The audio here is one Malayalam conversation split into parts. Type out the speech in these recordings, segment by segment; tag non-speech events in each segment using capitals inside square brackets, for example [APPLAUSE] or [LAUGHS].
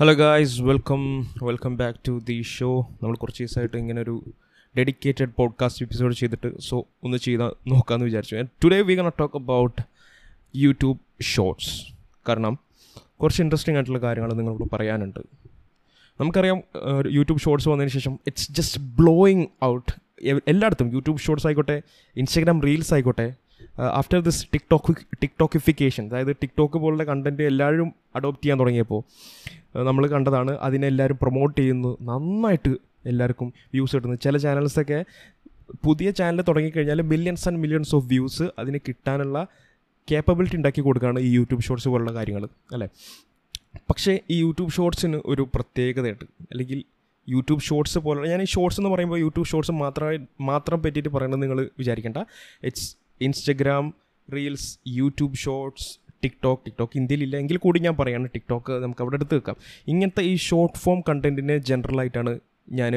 Hello guys welcome welcome back to the show നമ്മൾ കുറച്ച് ദിവസമായിട്ട് ഇങ്ങനെ ഒരു ഡെഡിക്കേറ്റഡ് പോഡ്കാസ്റ്റ് എപ്പിസോഡ് ചെയ്തിട്ട് സോ ഒന്ന് ചെയ്താൽ നോക്കാമെന്ന് വിചാരിച്ചു. Today we can talk about YouTube shorts കാരണം കുറച്ച് ഇൻട്രസ്റ്റിംഗ് ആയിട്ടുള്ള കാര്യങ്ങൾ നിങ്ങളോട് പറയാനുണ്ട്. നമുക്കറിയാം യൂട്യൂബ് ഷോർട്സ് വന്നതിന് ശേഷം ഇറ്റ്സ് ജസ്റ്റ് ബ്ലോയിങ് ഔട്ട് എല്ലായിടത്തും യൂട്യൂബ് ഷോർട്സ് ആയിക്കോട്ടെ ഇൻസ്റ്റാഗ്രാം റീൽസ് ആയിക്കോട്ടെ ആഫ്റ്റർ ദിസ് ടിക്ടോക്ക് ടിക്ടോക്കിഫിക്കേഷൻ അതായത് ടിക്ടോക്ക് പോലുള്ള കണ്ടന്റ് എല്ലാവരും അഡോപ്റ്റ് ചെയ്യാൻ തുടങ്ങിയപ്പോൾ നമ്മൾ കണ്ടതാണ് അതിനെ എല്ലാവരും പ്രൊമോട്ട് ചെയ്യുന്നു. നന്നായിട്ട് എല്ലാവർക്കും വ്യൂസ് കിട്ടുന്നു. ചില ചാനൽസൊക്കെ പുതിയ ചാനൽ തുടങ്ങിക്കഴിഞ്ഞാൽ millions and millions of views അതിന് കിട്ടാനുള്ള കേപ്പബിലിറ്റി ഉണ്ടാക്കി കൊടുക്കുകയാണ് ഈ യൂട്യൂബ് ഷോർട്സ് പോലുള്ള കാര്യങ്ങൾ അല്ലേ? പക്ഷേ ഈ യൂട്യൂബ് ഷോർട്സിന് ഒരു പ്രത്യേകതയുണ്ട്. അല്ലെങ്കിൽ യൂട്യൂബ് ഷോർട്സ് പോലുള്ള ഞാൻ ഈ ഷോർട്സ് എന്ന് പറയുമ്പോൾ യൂട്യൂബ് ഷോർട്സ് മാത്രമായി മാത്രം പറ്റിയിട്ട് പറയണമെന്ന് നിങ്ങൾ വിചാരിക്കേണ്ട. It's Instagram reels YouTube shorts TikTok TikTok ഇന്ത്യയിലില്ല. എങ്കിൽ കൂടി ഞാൻ പറയാണ് ടിക്ടോക്ക് നമുക്ക് അവിടെ എടുത്ത് വെക്കാം. ഇങ്ങനത്തെ ഈ ഷോർട്ട് ഫോം കണ്ടന്റിനെ ജനറലായിട്ടാണ് ഞാൻ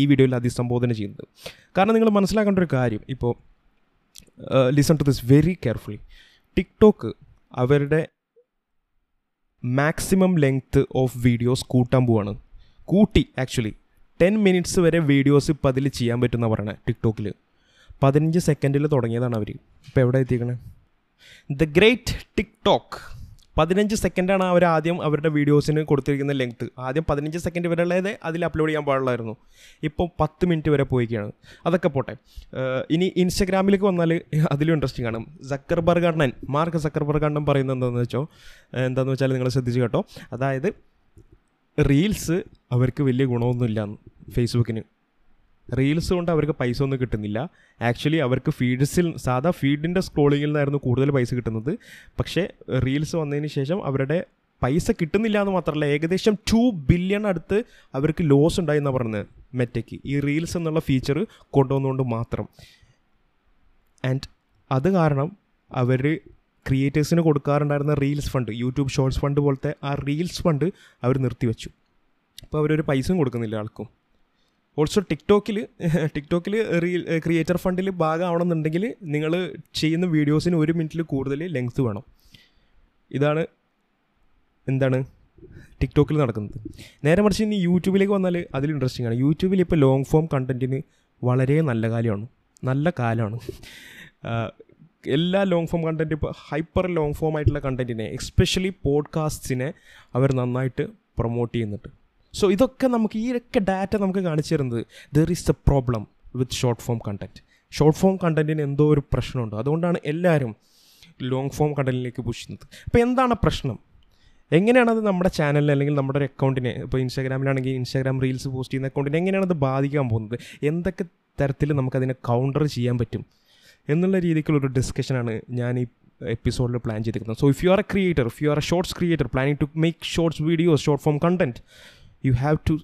ഈ വീഡിയോയിൽ അതിസംബോധന ചെയ്യുന്നത്. കാരണം നിങ്ങൾ മനസ്സിലാക്കേണ്ട ഒരു കാര്യം. ഇപ്പോൾ listen to this very carefully TikTok അവരുടെ മാക്സിമം ലെങ്ത്ത് ഓഫ് വീഡിയോസ് കൂട്ടാൻ പോവാണ്. കൂട്ടി ആക്ച്വലി ടെൻ മിനിറ്റ്സ് വരെ വീഡിയോസ് ഇപ്പം അതിൽ ചെയ്യാൻ പറ്റുന്ന പറയണേ ടിക്ടോക്കിൽ പതിനഞ്ച് സെക്കൻഡിൽ തുടങ്ങിയതാണ് അവർ ഇപ്പോൾ എവിടെ എത്തിക്കണേ ദ ഗ്രേറ്റ് ടിക് ടിക്ടോക്ക് പതിനഞ്ച് സെക്കൻഡാണ് അവർ ആദ്യം അവരുടെ വീഡിയോസിന് കൊടുത്തിരിക്കുന്ന ലെങ്ത്ത് ആദ്യം പതിനഞ്ച് സെക്കൻഡ് വരെയുള്ളത് അതിൽ അപ്ലോഡ് ചെയ്യാൻ പാടുള്ളായിരുന്നു. ഇപ്പോൾ പത്ത് മിനിറ്റ് വരെ പോയിക്കുകയാണ് അതൊക്കെ പോട്ടെ. ഇനി ഇൻസ്റ്റഗ്രാമിലേക്ക് വന്നാൽ അതിലും ഇൻട്രസ്റ്റിംഗ് ആണ്. സക്കർബർഗ് അണ്ണൻ മാർക്ക് സക്കർബർഗ് അണ്ണൻ പറയുന്നത് എന്താണെന്ന് വെച്ചോ? എന്താണെന്ന് വെച്ചാൽ നിങ്ങൾ ശ്രദ്ധിച്ച് കേട്ടോ. അതായത് റീൽസ് അവർക്ക് വലിയ ഗുണമൊന്നുമില്ല ഫേസ്ബുക്കിന് റീൽസ് കൊണ്ട് അവർക്ക് പൈസ ഒന്നും കിട്ടുന്നില്ല. ആക്ച്വലി അവർക്ക് ഫീഡ്സിൽ സാധാ ഫീഡിന്റെ സ്ക്രോളിങ്ങിൽ നിന്നായിരുന്നു കൂടുതൽ പൈസ കിട്ടുന്നത്. പക്ഷേ റീൽസ് വന്നതിന് ശേഷം അവരുടെ പൈസ കിട്ടുന്നില്ല എന്ന് മാത്രമല്ല ഏകദേശം ടു ബില്യൺ അടുത്ത് അവർക്ക് ലോസ് ഉണ്ടായി എന്നാണ് പറഞ്ഞത് മെറ്റയ്ക്ക് ഈ റീൽസ് എന്നുള്ള ഫീച്ചർ കൊണ്ടുവന്നുകൊണ്ട് മാത്രം. ആൻഡ് അത് കാരണം അവർ ക്രിയേറ്റേഴ്സിന് കൊടുക്കാറുണ്ടായിരുന്ന reels fund YouTube shorts fund പോലത്തെ ആ റീൽസ് ഫണ്ട് അവർ നിർത്തിവെച്ചു. അപ്പോൾ അവരൊരു പൈസയും കൊടുക്കുന്നില്ല ആൾക്കും. ഓൾസോ ടിക്ടോക്കിൽ [LAUGHS] ടിക്ടോക്കിൽ റീൽ ക്രിയേറ്റർ ഫണ്ടിൽ ഭാഗമാവണമെന്നുണ്ടെങ്കിൽ നിങ്ങൾ ചെയ്യുന്ന വീഡിയോസിന് ഒരു മിനിറ്റിൽ കൂടുതൽ ലെങ്ത് വേണം. ഇതാണ് എന്താണ് ടിക്ടോക്കിൽ നടക്കുന്നത്. നേരെ മറിച്ച് ഇനി യൂട്യൂബിലേക്ക് വന്നാൽ അതിൽ ഇൻട്രസ്റ്റിംഗ് ആണ്. യൂട്യൂബിൽ ഇപ്പോൾ ലോങ് ഫോം കണ്ടന്റിന് വളരെ നല്ല കാലമാണ്. നല്ല കാലമാണ് എല്ലാ ലോങ് ഫോം കണ്ടന്റ് ഇപ്പോൾ ഹൈപ്പർ ലോങ് ഫോം ആയിട്ടുള്ള കണ്ടന്റിനെ എസ്പെഷ്യലി പോഡ്കാസ്റ്റ്സിനെ അവർ നന്നായിട്ട് പ്രൊമോട്ട് ചെയ്യുന്നുണ്ട്. സോ ഇതൊക്കെ നമുക്ക് ഈ ഒക്കെ ഡാറ്റ നമുക്ക് കാണിച്ചു തരുന്നത് there is a problem with short form content short form കണ്ടന്റിന് എന്തോ ഒരു പ്രശ്നമുണ്ട്. അതുകൊണ്ടാണ് എല്ലാവരും ലോങ് ഫോം കണ്ടന്റിലേക്ക് പുഷ് അപ്പോൾ എന്താണ് പ്രശ്നം? എങ്ങനെയാണ് അത് നമ്മുടെ ചാനലിനെ അല്ലെങ്കിൽ നമ്മുടെ ഒരു അക്കൗണ്ടിനെ ഇപ്പോൾ ഇൻസ്റ്റാഗ്രാമിലാണെങ്കിൽ ഇൻസ്റ്റാഗ്രാം റീൽസ് പോസ്റ്റ് ചെയ്യുന്ന അക്കൗണ്ടിനെ എങ്ങനെയാണ് അത് ബാധിക്കാൻ പോകുന്നത്? എന്തൊക്കെ തരത്തിൽ നമുക്കതിനെ കൗണ്ടർ ചെയ്യാൻ പറ്റും? എന്നുള്ള രീതിക്കുള്ളൊരു ഡിസ്കഷനാണ് ഞാൻ ഈ എപ്പിസോഡിൽ പ്ലാൻ ചെയ്തിരിക്കുന്നത്. So if you are a creator if you are a shorts creator planning to make shorts videos short form content you have to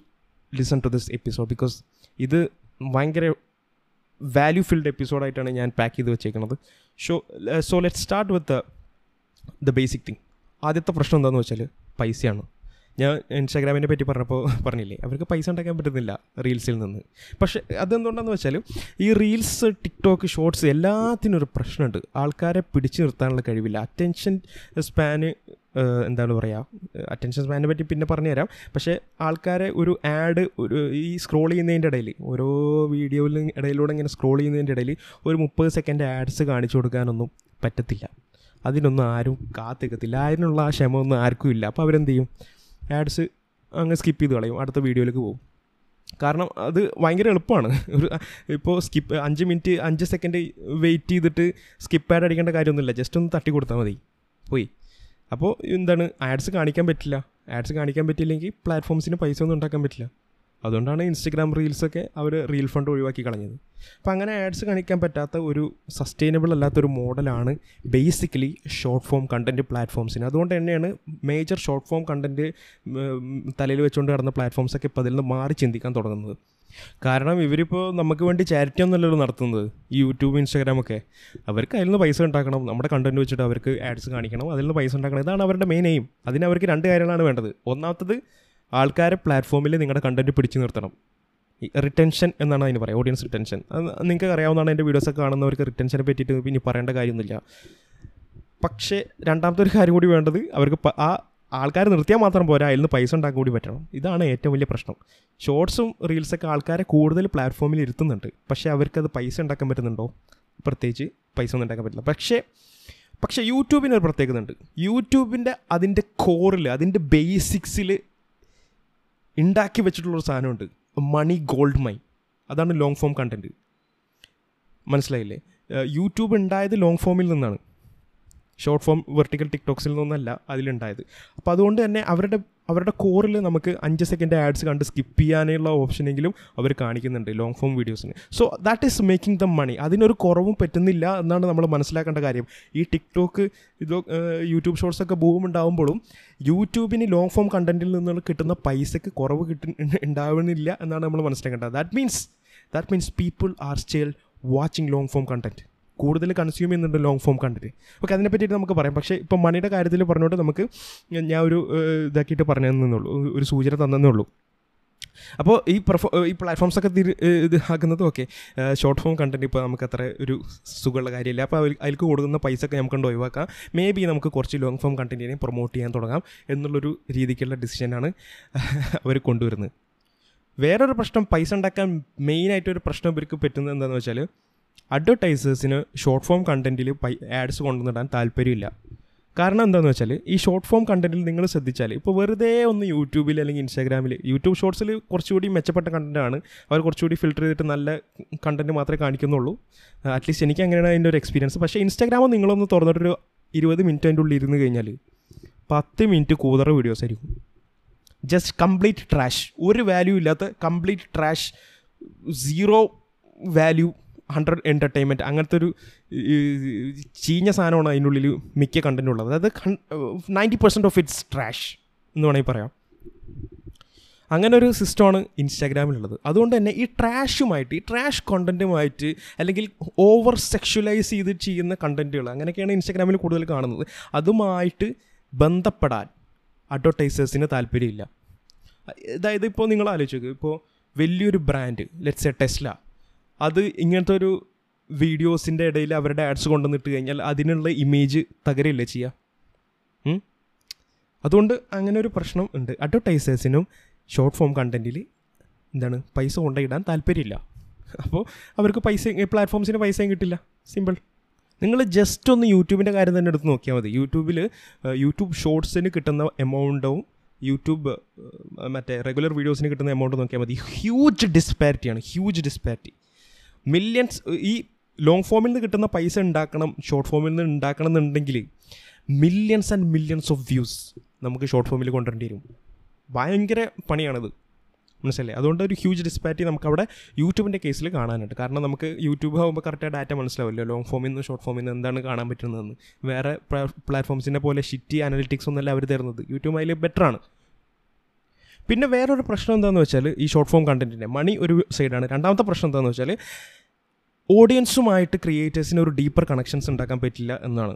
listen to this episode because ഇത് ഭയങ്കര വാല്യൂ ഫിൽഡ് എപ്പിസോഡായിട്ടാണ് ഞാൻ പാക്ക് ചെയ്ത് വെച്ചേക്കുന്നത് show so let start with the basic thing ആദ്യത്തെ പ്രശ്നം എന്താണെന്ന് വെച്ചാൽ പൈസയാണ്. ഞാൻ ഇൻസ്റ്റാഗ്രാമിനെ പറ്റി പറഞ്ഞപ്പോൾ പറഞ്ഞില്ലേ? അവർക്ക് പൈസ ഉണ്ടാക്കാൻ പറ്റുന്നില്ല റീൽസിൽ നിന്ന്. പക്ഷേ അതെന്തുകൊണ്ടാന്ന് വെച്ചാൽ ഈ റീൽസ് ടിക്ടോക്ക് ഷോർട്സ് എല്ലാത്തിനും ഒരു പ്രശ്നമുണ്ട്. ആൾക്കാരെ പിടിച്ചു നിർത്താനുള്ള കഴിവില്ല. അറ്റൻഷൻ സ്പാന് എന്താണ് പറയുക അറ്റൻഷൻ സ്പാനിനെ പറ്റി പിന്നെ പറഞ്ഞു പറഞ്ഞുതരാം. പക്ഷേ ആൾക്കാരെ ഒരു ആഡ് ഒരു ഈ സ്ക്രോൾ ചെയ്യുന്നതിന്റെ ഇടയിൽ ഓരോ വീഡിയോയിലും ഇടയിലൂടെ ഇങ്ങനെ സ്ക്രോൾ ചെയ്യുന്നതിന്റെ ഇടയിൽ ഒരു മുപ്പത് സെക്കൻഡ് ആഡ്സ് കാണിച്ചു കൊടുക്കാനൊന്നും പറ്റത്തില്ല. അതിനൊന്നും ആരും കാത്തിക്കത്തില്ല. അതിനുള്ള ആ ക്ഷമ ആർക്കും ഇല്ല. അപ്പോൾ അവരെന്ത് ചെയ്യും? ആഡ്സ് അങ്ങ് സ്കിപ്പ് ചെയ്ത് കളയും. അടുത്ത വീഡിയോയിലേക്ക് പോകും. കാരണം അത് ഭയങ്കര എളുപ്പമാണ്. ഒരു ഇപ്പോൾ സ്കിപ്പ് അഞ്ച് മിനിറ്റ് അഞ്ച് സെക്കൻഡ് വെയിറ്റ് ചെയ്തിട്ട് സ്കിപ്പ് ആഡ് അടിക്കേണ്ട കാര്യമൊന്നുമില്ല. ജസ്റ്റ് ഒന്ന് തട്ടി കൊടുത്താൽ മതി. പോയി. അപ്പോൾ എന്താണ് ആഡ്സ് കാണിക്കാൻ പറ്റില്ല. ആഡ്സ് കാണിക്കാൻ പറ്റില്ലെങ്കിൽ പ്ലാറ്റ്ഫോംസിന് പൈസ ഒന്നും ഉണ്ടാക്കാൻ പറ്റില്ല. അതുകൊണ്ടാണ് ഇൻസ്റ്റഗ്രാം റീൽസൊക്കെ അവർ റീൽ ഫണ്ട് ഒഴിവാക്കി കളഞ്ഞത്. അപ്പോൾ അങ്ങനെ ആഡ്സ് കാണിക്കാൻ പറ്റാത്ത ഒരു സസ്റ്റൈനബിൾ അല്ലാത്തൊരു മോഡലാണ് ബേസിക്കലി ഷോർട്ട് ഫോം കണ്ടന്റ് പ്ലാറ്റ്ഫോംസിന് അതുകൊണ്ട് തന്നെയാണ് മേജർ ഷോർട്ട് ഫോം കണ്ടന്റ് തലയിൽ വെച്ചുകൊണ്ട് കിടന്ന പ്ലാറ്റ്ഫോംസൊക്കെ ഇപ്പോൾ അതിൽ നിന്ന് മാറി ചിന്തിക്കാൻ തുടങ്ങുന്നത്. കാരണം ഇവരിപ്പോൾ നമുക്ക് വേണ്ടി ചാരിറ്റി ഒന്നുമല്ലല്ലോ നടത്തുന്നത്. യൂട്യൂബ് ഇൻസ്റ്റാഗ്രാം ഒക്കെ. അവർക്ക് അതിൽ നിന്ന് പൈസ ഉണ്ടാക്കണം. നമ്മുടെ കണ്ടന്റ് വെച്ചിട്ട് അവർക്ക് ആഡ്സ് കാണിക്കണം. അതിൽ നിന്ന് പൈസ ഉണ്ടാക്കണം. ഇതാണ് അവരുടെ മെയിൻ എയിം അതിന് അവർക്ക് രണ്ട് കാര്യങ്ങളാണ് വേണ്ടത്. ഒന്നാമത്തത് ആൾക്കാരെ പ്ലാറ്റ്ഫോമിൽ നിങ്ങളുടെ കണ്ടന്റ് പിടിച്ചു നിർത്തണം. റിട്ടൻഷൻ എന്നാണ് അതിന് പറയുക ഓഡിയൻസ് റിട്ടൻഷൻ നിങ്ങൾക്ക് അറിയാവുന്നതാണ് എന്റെ വീഡിയോസൊക്കെ കാണുന്നവർക്ക് റിട്ടൻഷനെ പറ്റിയിട്ട് ഇനി പറയേണ്ട കാര്യമൊന്നുമില്ല. പക്ഷേ രണ്ടാമത്തെ ഒരു കാര്യം കൂടി വേണ്ടത് അവർക്ക് ആ ആൾക്കാർ നിർത്തിയാൽ മാത്രം പോരാ അതിൽ നിന്ന് പൈസ ഉണ്ടാക്കാൻ കൂടി പറ്റണം. ഇതാണ് ഏറ്റവും വലിയ പ്രശ്നം. ഷോർട്സും റീൽസൊക്കെ ആൾക്കാരെ കൂടുതൽ പ്ലാറ്റ്ഫോമിൽ ഇരുത്തുന്നുണ്ട്. പക്ഷേ അവർക്കത് പൈസ ഉണ്ടാക്കാൻ പറ്റുന്നുണ്ടോ? പ്രത്യേകിച്ച് പൈസ ഒന്നും ഉണ്ടാക്കാൻ പറ്റില്ല. പക്ഷേ പക്ഷേ യൂട്യൂബിന് ഒരു പ്രത്യേകത ഉണ്ട് യൂട്യൂബിന്റെ അതിന്റെ കോറിൽ അതിന്റെ ബേസിക്സിൽ ഉണ്ടാക്കി വെച്ചിട്ടുള്ളൊരു സാധനമുണ്ട്. മണി ഗോൾഡ് മൈ അതാണ് ലോങ് ഫോം കണ്ടന്റ് മനസ്സിലായില്ലേ? യൂട്യൂബ് ഉണ്ടായത് ലോങ് ഫോമിൽ നിന്നാണ്. ഷോർട്ട് ഫോം വെർട്ടിക്കൽ ടിക്ടോക്സിൽ നിന്നല്ല അതിലുണ്ടായത്. അപ്പോൾ അതുകൊണ്ട് തന്നെ അവരുടെ അവരുടെ കോറിൽ നമുക്ക് അഞ്ച് സെക്കൻഡ് ആഡ്സ് കണ്ട് സ്കിപ്പ് ചെയ്യാനുള്ള ഓപ്ഷനെങ്കിലും അവർ കാണിക്കുന്നുണ്ട് long form വീഡിയോസിന് so that is making the money അതിനൊരു കുറവും പറ്റുന്നില്ല എന്നാണ് നമ്മൾ മനസ്സിലാക്കേണ്ട കാര്യം. ഈ ടിക്ടോക്ക് ഇതോ യൂട്യൂബ് ഷോർട്സ് ഒക്കെ ബൂം ഉണ്ടാകുമ്പോഴും യൂട്യൂബിന് ലോങ് ഫോം കണ്ടന്റിൽ നിന്ന് കിട്ടുന്ന പൈസയ്ക്ക് കുറവ് കിട്ടി ഉണ്ടാവുന്നില്ല എന്നാണ് നമ്മൾ മനസ്സിലാക്കേണ്ടത്. That means that means people are still watching long form content കൂടുതൽ കൺസ്യൂം ചെയ്യുന്നുണ്ട് ലോങ് ഫോം കണ്ടിട്ട് ഓക്കെ അതിനെ പറ്റിയിട്ട് നമുക്ക് പറയാം. പക്ഷേ ഇപ്പം മണിയുടെ കാര്യത്തിൽ പറഞ്ഞുകൊണ്ട് നമുക്ക് ഞാൻ ഒരു ഇതാക്കിയിട്ട് പറഞ്ഞു തന്നുള്ളൂ ഒരു സൂചന തന്നേ ഉള്ളൂ അപ്പോൾ ഈ പെർഫോ ഈ പ്ലാറ്റ്ഫോംസ് ഒക്കെ തിരി ഇതാക്കുന്നതും ഓക്കെ ഷോർട്ട് ഫോം കണ്ടന്റ് ഇപ്പോൾ നമുക്ക് അത്ര ഒരു സുഖമുള്ള കാര്യമില്ല. അപ്പോൾ അതിൽക്ക് കൊടുക്കുന്ന പൈസ ഒക്കെ നമുക്ക് കൊണ്ട് ഒഴിവാക്കാം. മേ ബി നമുക്ക് കുറച്ച് ലോങ് ഫോം കണ്ടന്റിനെ പ്രൊമോട്ട് ചെയ്യാൻ തുടങ്ങാം എന്നുള്ളൊരു രീതിക്കുള്ള ഡിസിഷനാണ് അവർ കൊണ്ടുവരുന്നത്. വേറൊരു പ്രശ്നം പൈസ ഉണ്ടാക്കാൻ മെയിനായിട്ടൊരു പ്രശ്നം ഇവർക്ക് പറ്റുന്നത് എന്താണെന്ന് വെച്ചാൽ അഡ്വർടൈസേഴ്സിന് ഷോർട്ട് ഫോം കണ്ടന്റിൽ ആഡ്സ് കൊണ്ടുവന്നിടാൻ താല്പര്യമില്ല. കാരണം എന്താണെന്ന് വെച്ചാൽ ഈ ഷോർട്ട് ഫോം കണ്ടന്റിൽ നിങ്ങൾ ശ്രദ്ധിച്ചാൽ ഇപ്പോൾ വെറുതെ ഒന്ന് യൂട്യൂബിൽ അല്ലെങ്കിൽ ഇൻസ്റ്റാഗ്രാമിൽ യൂട്യൂബ് ഷോർട്സിൽ കുറച്ചുകൂടി മെച്ചപ്പെട്ട കണ്ടന്റാണ് അവർ കുറച്ചുകൂടി ഫിൽറ്റർ ചെയ്തിട്ട് നല്ല കണ്ടന്റ് മാത്രമേ കാണിക്കുന്നുള്ളൂ. അറ്റ്ലീസ്റ്റ് എനിക്ക് അങ്ങനെയാണ് അതിന്റെ ഒരു എക്സ്പീരിയൻസ് പക്ഷേ ഇൻസ്റ്റാഗ്രാം നിങ്ങളൊന്ന് തുറന്നിട്ടൊരു ഇരുപത് മിനിറ്റ് അതിന്റെ ഉള്ളിൽ ഇരുന്ന് കഴിഞ്ഞാൽ പത്ത് മിനിറ്റ് കൂതറ വീഡിയോസ് ആയിരിക്കും. ജസ്റ്റ് കംപ്ലീറ്റ് ട്രാഷ് ഒരു വാല്യൂ ഇല്ലാത്ത complete trash zero value hundred entertainment അങ്ങനത്തെ ഒരു ചീഞ്ഞ സാധനമാണ് അതിനുള്ളിൽ മിക്ക കണ്ടന്റും ഉള്ളത് അതായത് ninety percent of it's trash എന്ന് വേണമെങ്കിൽ പറയാം. അങ്ങനെ ഒരു സിസ്റ്റമാണ് ഇൻസ്റ്റാഗ്രാമിലുള്ളത്. അതുകൊണ്ട് തന്നെ ഈ ട്രാഷുമായിട്ട് ഈ ട്രാഷ് കണ്ടന്റുമായിട്ട് അല്ലെങ്കിൽ ഓവർ സെക്ഷുവലൈസ് ചെയ്ത് ചെയ്യുന്ന കണ്ടന്റുകൾ അങ്ങനെയൊക്കെയാണ് ഇൻസ്റ്റാഗ്രാമിൽ കൂടുതൽ കാണുന്നത്. അതുമായിട്ട് ബന്ധപ്പെടാൻ അഡ്വർടൈസേഴ്സിന് താല്പര്യമില്ല. അതായത് ഇപ്പോൾ നിങ്ങൾ ആലോചിക്കുക ഇപ്പോൾ വലിയൊരു ബ്രാൻഡ് ലെറ്റ്സ് എ ടെസ്ല അത് ഇങ്ങനത്തെ ഒരു വീഡിയോസിന്റെ ഇടയിൽ അവരുടെ ആഡ്സ് കൊണ്ടുവന്നിട്ട് കഴിഞ്ഞാൽ അതിനുള്ള ഇമേജ് തകരയില്ലേ ചെയ്യുക? അതുകൊണ്ട് അങ്ങനെ ഒരു പ്രശ്നം ഉണ്ട്. അഡ്വർടൈസേഴ്സിനും ഷോർട്ട് ഫോം കണ്ടന്റിൽ എന്താണ് പൈസ കൊണ്ടിടാൻ താല്പര്യമില്ല. അപ്പോൾ അവർക്ക് പൈസ പ്ലാറ്റ്ഫോംസിന് പൈസയും കിട്ടില്ല. സിമ്പിൾ നിങ്ങൾ ജസ്റ്റ് ഒന്ന് യൂട്യൂബിന്റെ കാര്യം തന്നെ എടുത്ത് നോക്കിയാൽ മതി. യൂട്യൂബിൽ യൂട്യൂബ് ഷോർട്സിന് കിട്ടുന്ന എമൗണ്ടും യൂട്യൂബ് മറ്റേ റെഗുലർ വീഡിയോസിന് കിട്ടുന്ന എമൗണ്ട് നോക്കിയാൽ മതി. ഹ്യൂജ് ഡിസ്പാരിറ്റിയാണ് ഹ്യൂജ് ഡിസ്പാരിറ്റി മില്യൺസ് ഈ ലോങ് ഫോമിൽ നിന്ന് കിട്ടുന്ന പൈസ ഉണ്ടാക്കണം ഷോർട്ട് ഫോമിൽ നിന്ന് ഉണ്ടാക്കണം എന്നുണ്ടെങ്കിൽ millions and millions of views നമുക്ക് ഷോർട്ട് ഫോമിൽ കൊണ്ടുവരേണ്ടി വരും. ഭയങ്കര പണിയാണത്. മനസ്സിലല്ലേ അതുകൊണ്ട് ഒരു ഹ്യൂജ് ഡിസ്പാറ്റി നമുക്ക് അവിടെ യൂട്യൂബിന്റെ കേസിൽ കാണാനുണ്ട്. കാരണം നമുക്ക് യൂട്യൂബ് ആകുമ്പോൾ കറക്റ്റ് ഡാറ്റ മനസ്സിലാവില്ല? ലോങ് ഫോമിൽ നിന്ന് ഷോർട്ട് ഫോമിൽ നിന്ന് എന്താണ് കാണാൻ പറ്റുന്നതെന്ന്. വേറെ പ്ലാറ്റ്ഫോംസിനെ പോലെ ഷിറ്റി അനലിറ്റിക്സ് ഒന്നല്ല അവർ തരുന്നത്. യൂട്യൂബ് അതിൽ ബെറ്ററാണ് പിന്നെ വേറൊരു പ്രശ്നം എന്താണെന്ന് വെച്ചാൽ ഈ ഷോർട്ട് ഫോം കണ്ടന്റിന്റെ മണി ഒരു സൈഡാണ് രണ്ടാമത്തെ പ്രശ്നം എന്താണെന്ന് വെച്ചാൽ ഓഡിയൻസുമായിട്ട് ക്രിയേറ്റേഴ്സിന് ഒരു ഡീപ്പർ കണക്ഷൻസ് ഉണ്ടാക്കാൻ പറ്റില്ല എന്നാണ്.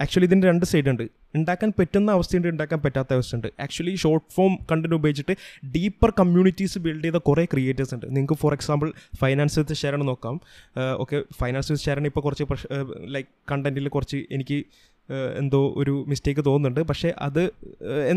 ആക്ച്വലി ഇതിന്റെ രണ്ട് സൈഡ് ഉണ്ട്. ഉണ്ടാക്കാൻ പറ്റുന്ന അവസ്ഥയുണ്ട് ഉണ്ടാക്കാൻ പറ്റാത്ത അവസ്ഥയുണ്ട്. ആക്ച്വലി ഷോർട്ട് ഫോം കണ്ടന്റ് ഉപയോഗിച്ചിട്ട് ഡീപ്പർ കമ്മ്യൂണിറ്റീസ് ബിൽഡ് ചെയ്ത കുറേ ക്രിയേറ്റേഴ്സ് ഉണ്ട്. നിങ്ങൾക്ക് for example finance with share നോക്കാം. ഓക്കെ ഫൈനാൻസ് വിത്ത് ശരൺ ഇപ്പോൾ കുറച്ച് ലൈക്ക് കണ്ടന്റിൽ കുറച്ച് എനിക്ക് എന്തോ ഒരു മിസ്റ്റേക്ക് തോന്നുന്നുണ്ട്. പക്ഷേ അത്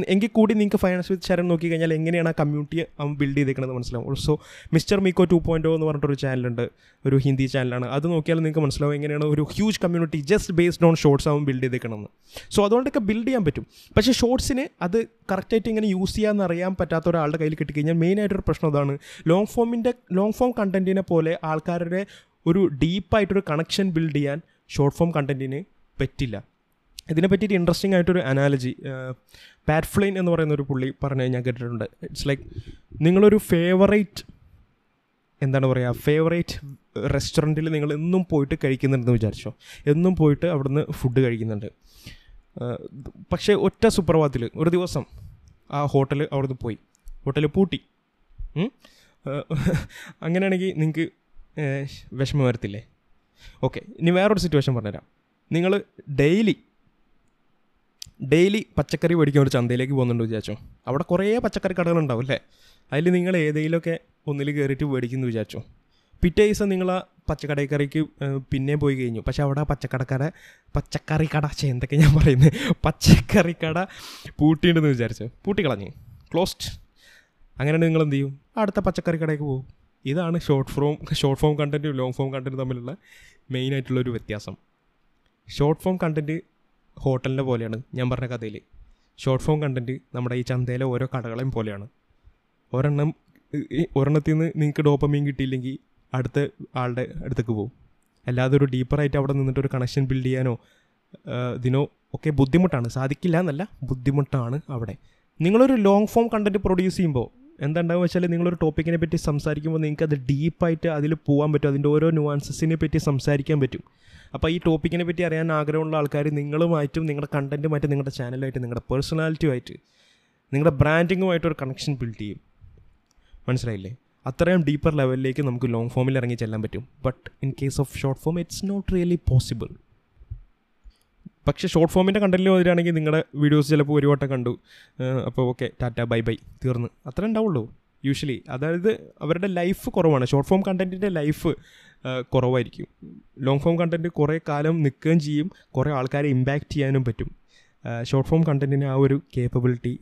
എങ്കിൽ കൂടി നിങ്ങൾക്ക് ഫൈനാൻസ് വിത്ത് ശരൺ നോക്കി കഴിഞ്ഞാൽ എങ്ങനെയാണ് ആ കമ്മ്യൂണിറ്റി അവൻ ബിൽഡ് ചെയ്തേക്കണമെന്ന് മനസ്സിലാവും. Also mister Meeko two point എന്ന് പറഞ്ഞിട്ടൊരു ചാനലുണ്ട് ഒരു ഹിന്ദി ചാനലാണ് അത് നോക്കിയാൽ നിങ്ങൾക്ക് മനസ്സിലാവും എങ്ങനെയാണ് ഒരു huge community just based on shorts അവൻ ബിൽഡ് ചെയ്തേക്കണമെന്ന് സോ അതുകൊണ്ടൊക്കെ ബിൽഡ് ചെയ്യാൻ പറ്റും. പക്ഷേ ഷോർട്സിന് അത് കറക്റ്റായിട്ട് ഇങ്ങനെ യൂസ് ചെയ്യാമെന്ന് അറിയാൻ പറ്റാത്ത ഒരാളുടെ കയ്യിൽ കിട്ടിക്കഴിഞ്ഞാൽ മെയിനായിട്ടൊരു പ്രശ്നം അതാണ്. ലോങ് ഫോമിന്റെ ലോങ് ഫോം കണ്ടന്റിനെ പോലെ ആൾക്കാരുടെ ഒരു ഡീപ്പായിട്ടൊരു കണക്ഷൻ ബിൽഡ് ചെയ്യാൻ ഷോർട്ട് ഫോം കണ്ടന്റിന് പറ്റില്ല. ഇതിനെ പറ്റിയിട്ട് ഇൻട്രസ്റ്റിംഗ് ആയിട്ടൊരു അനാലജി പാറ്റ്ഫ്ലെയിൻ എന്ന് പറയുന്ന ഒരു പുള്ളി പറഞ്ഞ് ഞാൻ കേട്ടിട്ടുണ്ട്. ഇറ്റ്സ് ലൈക്ക് നിങ്ങളൊരു ഫേവറേറ്റ് എന്താണ് പറയുക ഫേവറേറ്റ് റെസ്റ്റോറന്റിൽ നിങ്ങൾ എന്നും പോയിട്ട് കഴിക്കുന്നുണ്ടെന്ന് വിചാരിച്ചോ? എന്നും പോയിട്ട് അവിടുന്ന് ഫുഡ് കഴിക്കുന്നുണ്ട്. പക്ഷേ ഒറ്റ സുപ്രഭാതത്തിൽ ഒരു ദിവസം ആ ഹോട്ടൽ അവിടുന്ന് പോയി. ഹോട്ടൽ പൂട്ടി. അങ്ങനെയാണെങ്കിൽ നിങ്ങൾക്ക് വിഷമം വരത്തില്ലേ? ഓക്കെ ഇനി വേറൊരു സിറ്റുവേഷൻ പറഞ്ഞുതരാം. നിങ്ങൾ ഡെയിലി ഡെയിലി പച്ചക്കറി മേടിക്കാൻ ഒരു ചന്തയിലേക്ക് പോകുന്നുണ്ട് വിചാരിച്ചോ. അവിടെ കുറേ പച്ചക്കറി കടകൾ കടകളുണ്ടാവും അല്ലേ? അതിൽ നിങ്ങൾ ഏതെങ്കിലുമൊക്കെ ഒന്നിൽ കയറിയിട്ട് മേടിക്കുന്നു വിചാരിച്ചോ. പിറ്റേ ദിവസം നിങ്ങൾ ആ പച്ചക്കറിക്കറിക്ക് പിന്നെ പോയി കഴിഞ്ഞു. പക്ഷേ അവിടെ ആ പച്ചക്കടക്കട പച്ചക്കറി കട എന്തൊക്കെ ഞാൻ പറയുന്നത് പച്ചക്കറി കട പൂട്ടിയിട്ടുണ്ടെന്ന് വിചാരിച്ചു. പൂട്ടിക്കളഞ്ഞ് ക്ലോസ്ഡ് അങ്ങനെയാണ് നിങ്ങൾ എന്ത് ചെയ്യും? അടുത്ത പച്ചക്കറി കടയ്ക്ക് പോകും. ഇതാണ് ഷോർട്ട് ഫോം ഷോർട്ട് ഫോം കണ്ടന്റും ലോങ് ഫോം കണ്ടന്റും തമ്മിലുള്ള മെയിൻ ആയിട്ടുള്ളൊരു വ്യത്യാസം. ഷോർട്ട് ഫോം കണ്ടന്റ് ഹോട്ടലിന്റെ പോലെയാണ് ഞാൻ പറഞ്ഞ കഥയിൽ. ഷോർട്ട് ഫോം കണ്ടന്റ് നമ്മുടെ ഈ ചന്തയിലെ ഓരോ കടകളെയും പോലെയാണ്. ഒരെണ്ണം ഒരെണ്ണത്തിൽ നിന്ന് നിങ്ങൾക്ക് ഡോപ്പമീൻ കിട്ടിയില്ലെങ്കിൽ അടുത്ത ആളുടെ അടുത്തേക്ക് പോകും. അല്ലാതെ ഒരു ഡീപ്പറായിട്ട് അവിടെ നിന്നിട്ട് ഒരു കണക്ഷൻ ബിൽഡ് ചെയ്യാനോ ഇതിനോ ഒക്കെ ബുദ്ധിമുട്ടാണ്. സാധിക്കില്ല എന്നല്ല ബുദ്ധിമുട്ടാണ് അവിടെ. നിങ്ങളൊരു ലോങ് ഫോം കണ്ടന്റ് പ്രൊഡ്യൂസ് ചെയ്യുമ്പോൾ എന്താ വെച്ചാൽ നിങ്ങളൊരു ടോപ്പിക്കിനെ പറ്റി സംസാരിക്കുമ്പോൾ നിങ്ങൾക്ക് അത് ഡീപ്പായിട്ട് അതിൽ പോകാൻ പറ്റും. അതിന്റെ ഓരോ ന്യൂവാൻസസിനെ പറ്റി സംസാരിക്കാൻ പറ്റും. അപ്പോൾ ഈ ടോപ്പിക്കിനെ പറ്റി അറിയാൻ ആഗ്രഹമുള്ള ആൾക്കാർ നിങ്ങളുമായിട്ടും നിങ്ങളുടെ കണ്ടന്റുമായിട്ട് നിങ്ങളുടെ ചാനലുമായിട്ട് നിങ്ങളുടെ പേഴ്സണാലിറ്റിയുമായിട്ട് നിങ്ങളുടെ ബ്രാൻഡിങ്ങുമായിട്ട് ഒരു കണക്ഷൻ ബിൽഡ് ചെയ്യും. മനസ്സിലായില്ലേ? അത്രയും ഡീപ്പർ ലെവലിലേക്ക് നമുക്ക് ലോങ് ഫോമിൽ ഇറങ്ങി ചെല്ലാൻ പറ്റും. But in case of short form it's not really possible പക്ഷേ ഷോർട്ട് ഫോമിന്റെ കണ്ടന്റിൽ വരികയാണെങ്കിൽ നിങ്ങളുടെ വീഡിയോസ് ചിലപ്പോൾ ഒരു വട്ടം കണ്ടു. അപ്പോൾ ഓക്കെ ടാറ്റ ബൈ ബൈ തീർന്ന്. അത്ര ഉണ്ടാവുള്ളൂ യൂഷ്വലി അതായത് അവരുടെ ലൈഫ് കുറവാണ്. ഷോർട്ട് ഫോം കണ്ടന്റിന്റെ ലൈഫ് കുറവായിരിക്കും. ലോങ് ഫോം കണ്ടന്റ് കുറേ കാലം നിൽക്കുകയും ചെയ്യും. കുറേ ആൾക്കാരെ ഇമ്പാക്റ്റ് ചെയ്യാനും പറ്റും. ഷോർട്ട് ഫോം കണ്ടന്റിന് ആ ഒരു കേപ്പബിലിറ്റി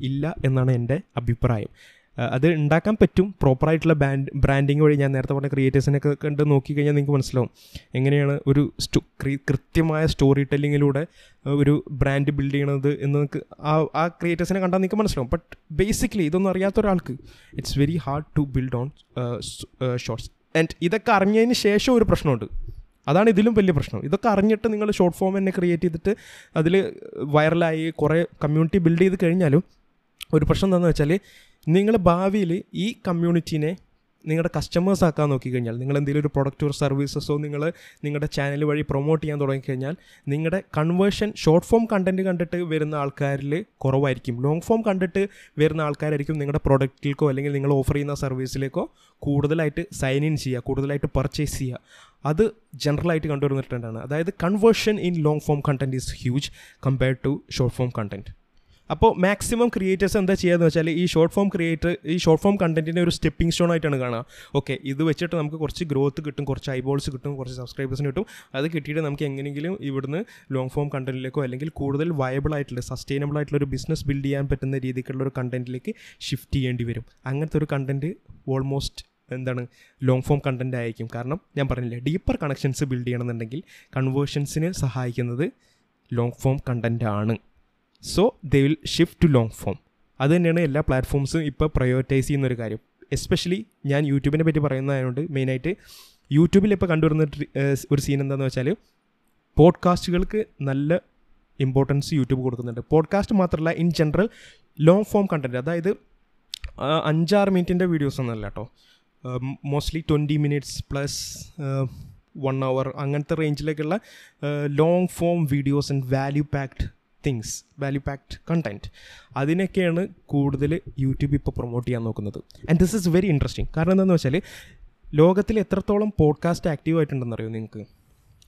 ഇല്ല എന്നാണ് എന്റെ അഭിപ്രായം. അത് ഉണ്ടാക്കാൻ പറ്റും. പ്രോപ്പറായിട്ടുള്ള ബാൻഡ് ബ്രാൻഡിങ് വഴി ഞാൻ നേരത്തെ പറഞ്ഞ ക്രിയേറ്റേഴ്സിനെ ക്രിയേറ്റേഴ്സിനൊക്കെ കണ്ട് നോക്കിക്കഴിഞ്ഞാൽ നിങ്ങൾക്ക് മനസ്സിലാവും. എങ്ങനെയാണ് ഒരു സ്റ്റോ കൃത്യമായ സ്റ്റോറി ടെല്ലിങ്ങിലൂടെ ഒരു ബ്രാൻഡ് ബിൽഡ് ചെയ്യണത് എന്ന് നിങ്ങൾക്ക് ആ ആ ക്രിയേറ്റേഴ്സിനെ കണ്ടാൽ നിങ്ങൾക്ക് മനസ്സിലാവും. ബട്ട് ബേസിക്കലി ഇതൊന്നും അറിയാത്ത ഒരാൾക്ക് it's very hard to build on shorts and ഇതൊക്കെ അറിഞ്ഞതിന് ശേഷം ഒരു പ്രശ്നമുണ്ട്. അതാണ് ഇതിലും വലിയ പ്രശ്നം. ഇതൊക്കെ അറിഞ്ഞിട്ട് നിങ്ങൾ ഷോർട്ട് ഫോം തന്നെ ക്രിയേറ്റ് ചെയ്തിട്ട് അതിൽ വൈറലായി കുറേ കമ്മ്യൂണിറ്റി ബിൽഡ് ചെയ്ത് കഴിഞ്ഞാലും ഒരു പ്രശ്നം എന്താണെന്ന് വെച്ചാൽ നിങ്ങൾ ഭാവിയിൽ ഈ കമ്മ്യൂണിറ്റീനെ നിങ്ങളുടെ കസ്റ്റമേഴ്സ് ആക്കാൻ നോക്കിക്കഴിഞ്ഞാൽ നിങ്ങൾ എന്തെങ്കിലും ഒരു പ്രൊഡക്റ്റ് സർവീസസോ നിങ്ങൾ നിങ്ങളുടെ ചാനൽ വഴി പ്രൊമോട്ട് ചെയ്യാൻ തുടങ്ങിക്കഴിഞ്ഞാൽ നിങ്ങളുടെ കൺവേർഷൻ ഷോർട്ട് ഫോം കണ്ടന്റ് കണ്ടിട്ട് വരുന്ന ആൾക്കാരിൽ കുറവായിരിക്കും. ലോങ് ഫോം കണ്ടിട്ട് വരുന്ന ആൾക്കാരായിരിക്കും നിങ്ങളുടെ പ്രൊഡക്റ്റിലേക്കോ അല്ലെങ്കിൽ നിങ്ങൾ ഓഫർ ചെയ്യുന്ന സർവീസിലേക്കോ കൂടുതലായിട്ട് സൈൻ ഇൻ ചെയ്യുക കൂടുതലായിട്ട് പർച്ചേസ് ചെയ്യുക. അത് ജനറലായിട്ട് കണ്ടുവരുന്ന ട്രെൻഡാണ് അതായത് conversion in long form content is huge compared to short form content അപ്പോൾ മാക്സിമം ക്രിയേറ്റേഴ്സ് എന്താ ചെയ്യുക വെച്ചാൽ ഈ ഷോർട്ട് ഫോം ക്രിയേറ്റർ ഈ ഷോർട്ട് ഫോം കണ്ടന്റിനെ ഒരു സ്റ്റെപ്പിംഗ് സ്റ്റോൺ ആയിട്ടാണ് കാണുക. ഓക്കെ ഇത് വെച്ചിട്ട് നമുക്ക് കുറച്ച് ഗ്രോത്ത് കിട്ടും കുറച്ച് ഐബോൾസ് കിട്ടും കുറച്ച് സബ്സ്ക്രൈബേഴ്സിന് കിട്ടും. അത് കിട്ടിയിട്ട് നമുക്ക് എങ്ങനെയെങ്കിലും ഇവിടുന്ന് ലോങ് ഫോം കണ്ടന്റിലേക്കോ അല്ലെങ്കിൽ കൂടുതൽ വയബിൾ ആയിട്ടുള്ള സസ്റ്റൈനബിൾ ആയിട്ടുള്ള ഒരു ബിസിനസ് ബിൽഡ് ചെയ്യാൻ പറ്റുന്ന രീതിക്കുള്ള ഒരു കണ്ടന്റിലേക്ക് ഷിഫ്റ്റ് ചെയ്യേണ്ടി വരും. അങ്ങനത്തെ ഒരു കണ്ടന്റ് ഓൾമോസ്റ്റ് എന്താണ് ലോങ് ഫോം കണ്ടന്റ് ആയിരിക്കും. കാരണം ഞാൻ പറഞ്ഞില്ലേ ഡീപ്പർ കണക്ഷൻസ് ബിൽഡ് ചെയ്യണമെന്നുണ്ടെങ്കിൽ കൺവേർഷൻസിന് സഹായിക്കുന്നത് ലോങ് ഫോം കണ്ടന്റ് ആണ്. So they will shift to long form അത് തന്നെയാണ് എല്ലാ പ്ലാറ്റ്ഫോംസും ഇപ്പോൾ പ്രയോറിറ്റൈസ് ചെയ്യുന്ന ഒരു കാര്യം. എസ്പെഷ്യലി ഞാൻ യൂട്യൂബിനെ പറ്റി പറയുന്നതായതുകൊണ്ട് മെയിനായിട്ട് യൂട്യൂബിൽ ഇപ്പോൾ കണ്ടുവരുന്ന ഒരു സീൻ എന്താണെന്ന് വെച്ചാൽ പോഡ്കാസ്റ്റുകൾക്ക് നല്ല ഇമ്പോർട്ടൻസ് യൂട്യൂബ് കൊടുക്കുന്നുണ്ട്. പോഡ്കാസ്റ്റ് മാത്രമല്ല in general long form content അതായത് അഞ്ചാറ് മിനിറ്റിന്റെ വീഡിയോസ് ഒന്നല്ല കേട്ടോ. Mostly twenty minutes plus one hour അങ്ങനത്തെ റേഞ്ചിലേക്കുള്ള long form videos and value packed things value packed content അതിനൊക്കെയാണ് കൂടുതൽ യൂട്യൂബ് ഇപ്പോൾ പ്രൊമോട്ട് ചെയ്യാൻ നോക്കുന്നത്. And this is very interesting കാരണം എന്താണെന്ന് വെച്ചാൽ ലോകത്തിൽ എത്രത്തോളം പോഡ്കാസ്റ്റ് ആക്റ്റീവ് ആയിട്ടുണ്ടെന്ന് അറിയോ നിങ്ങൾക്ക്?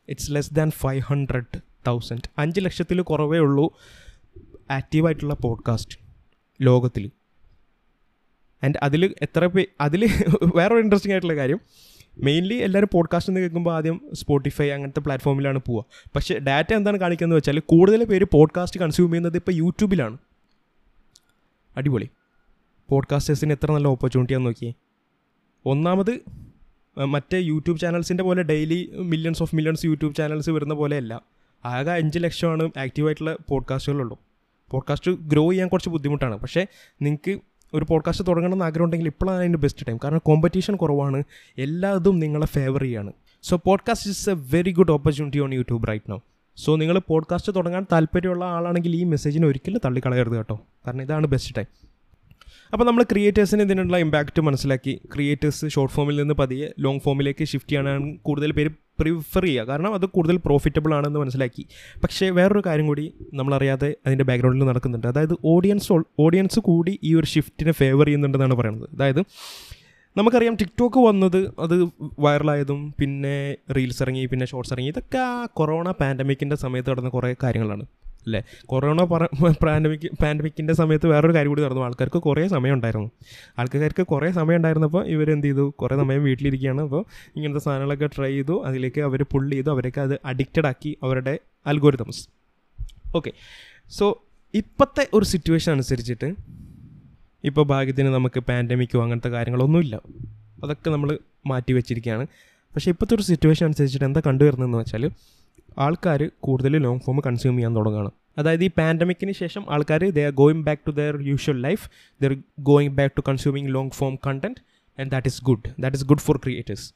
It's less than five hundred thousand അഞ്ച് ലക്ഷത്തിൽ കുറവേ ഉള്ളൂ ആക്റ്റീവായിട്ടുള്ള പോഡ്കാസ്റ്റ് ലോകത്തിൽ. ആൻഡ് അതിൽ എത്ര പേ അതിൽ [LAUGHS] വേറൊരു ഇൻട്രസ്റ്റിംഗ് ആയിട്ടുള്ള കാര്യം മെയിൻലി എല്ലാവരും പോഡ്കാസ്റ്റ് എന്ന് കേൾക്കുമ്പോൾ ആദ്യം സ്പോട്ടിഫൈ അങ്ങനത്തെ പ്ലാറ്റ്ഫോമിലാണ് പോവുക പക്ഷേ ഡാറ്റ എന്താണ് കാണിക്കുന്നത് വെച്ചാൽ കൂടുതൽ പേര് പോഡ്കാസ്റ്റ് കൺസ്യൂം ചെയ്യുന്നത് ഇപ്പോൾ യൂട്യൂബിലാണ് അടിപൊളി. പോഡ്കാസ്റ്റേഴ്സിന് എത്ര നല്ല ഓപ്പർച്യൂണിറ്റിയാന്ന് നോക്കിയേ. ഒന്നാമത് മറ്റേ യൂട്യൂബ് ചാനൽസിന്റെ പോലെ daily millions of millions YouTube channels വരുന്ന പോലെയല്ല ആകെ അഞ്ച് ലക്ഷമാണ് ആക്റ്റീവായിട്ടുള്ള പോഡ്കാസ്റ്റുകളുള്ളൂ പോഡ്കാസ്റ്റ് ഗ്രോ ചെയ്യാൻ കുറച്ച് ബുദ്ധിമുട്ടാണ്. പക്ഷേ നിങ്ങൾക്ക് ഒരു പോഡ്കാസ്റ്റ് തുടങ്ങണമെന്ന് ആഗ്രഹം ഉണ്ടെങ്കിൽ ഇപ്പോഴാണ് അതിന്റെ ബെസ്റ്റ് ടൈം കാരണം കോമ്പറ്റീഷൻ കുറവാണ്. എല്ലാതും നിങ്ങളെ ഫേവർ ചെയ്യാണ്. So podcast is a very good opportunity on YouTube right no so നിങ്ങൾ പോഡ്കാസ്റ്റ് തുടങ്ങാൻ താല്പര്യമുള്ള ആളാണെങ്കിൽ ഈ മെസ്സേജിനെ ഒരിക്കലും തള്ളിക്കളയരുത് കേട്ടോ. കാരണം ഇതാണ് ബെസ്റ്റ് ടൈം അപ്പോൾ നമ്മൾ ക്രിയേറ്റേഴ്സിന് ഇതിനുള്ള ഇമ്പാക്റ്റ് മനസ്സിലാക്കി. ക്രിയേറ്റേഴ്സ് ഷോർട്ട് ഫോമിൽ നിന്ന് പതിയെ ലോങ് ഫോമിലേക്ക് ഷിഫ്റ്റ് ചെയ്യാനാണ് കൂടുതൽ പേര് പ്രിഫർ ചെയ്യുക. കാരണം അത് കൂടുതൽ പ്രോഫിറ്റബിൾ ആണെന്ന് മനസ്സിലാക്കി. പക്ഷേ വേറൊരു കാര്യം കൂടി നമ്മളറിയാതെ അതിന്റെ ബാക്ക്ഗ്രൗണ്ടിൽ നടക്കുന്നുണ്ട്. അതായത് ഓഡിയൻസ് ഓഡിയൻസ് കൂടി ഈ ഒരു ഷിഫ്റ്റിനെ ഫേവർ ചെയ്യുന്നുണ്ടെന്നാണ് പറയുന്നത്. അതായത് നമുക്കറിയാം ടിക്ടോക്ക് വന്നത് അത് വൈറലായതും പിന്നെ റീൽസ് ഇറങ്ങി പിന്നെ ഷോർട്സ് ഇറങ്ങി. ഇതൊക്കെ ആ കൊറോണ പാൻഡമിക്കിന്റെ സമയത്ത് നടന്ന കുറേ കാര്യങ്ങളാണ്. അല്ലേ കൊറോണ പാൻഡമിക് പാൻഡമിക്കിന്റെ സമയത്ത് വേറൊരു കാര്യം കൂടി നടന്നു. ആൾക്കാർക്ക് കുറേ സമയം ഉണ്ടായിരുന്നു ആൾക്കാർക്ക് കുറേ സമയം ഉണ്ടായിരുന്നപ്പോൾ ഇവരെന്ത് ചെയ്തു കുറേ സമയം വീട്ടിലിരിക്കുകയാണ്. അപ്പോൾ ഇങ്ങനത്തെ സാധനങ്ങളൊക്കെ ട്രൈ ചെയ്തു. അതിലേക്ക് അവർ പുള്ളി ചെയ്തു. അവരൊക്കെ അത് അഡിക്റ്റഡ് ആക്കി അവരുടെ അൽഗോരിതംസ് ഓക്കെ സോ ഇപ്പോഴത്തെ ഒരു സിറ്റുവേഷൻ അനുസരിച്ചിട്ട് ഇപ്പോൾ ഭാഗ്യത്തിന് നമുക്ക് പാൻഡമിക്കോ അങ്ങനത്തെ കാര്യങ്ങളൊന്നുമില്ല. അതൊക്കെ നമ്മൾ മാറ്റി വെച്ചിരിക്കുകയാണ്. പക്ഷേ ഇപ്പോഴത്തെ ഒരു സിറ്റുവേഷൻ അനുസരിച്ചിട്ട് എന്താ കണ്ടുവരുന്നതെന്ന് വെച്ചാൽ ആൾക്കാർ കൂടുതൽ ലോങ് ഫോം കൺസ്യൂം ചെയ്യാൻ തുടങ്ങുകയാണ് അതായത് ഈ പാൻഡമിക്കിന് ശേഷം ആൾക്കാർ they are going back to their usual life they are going back to consuming long form content and that is good that is good for creators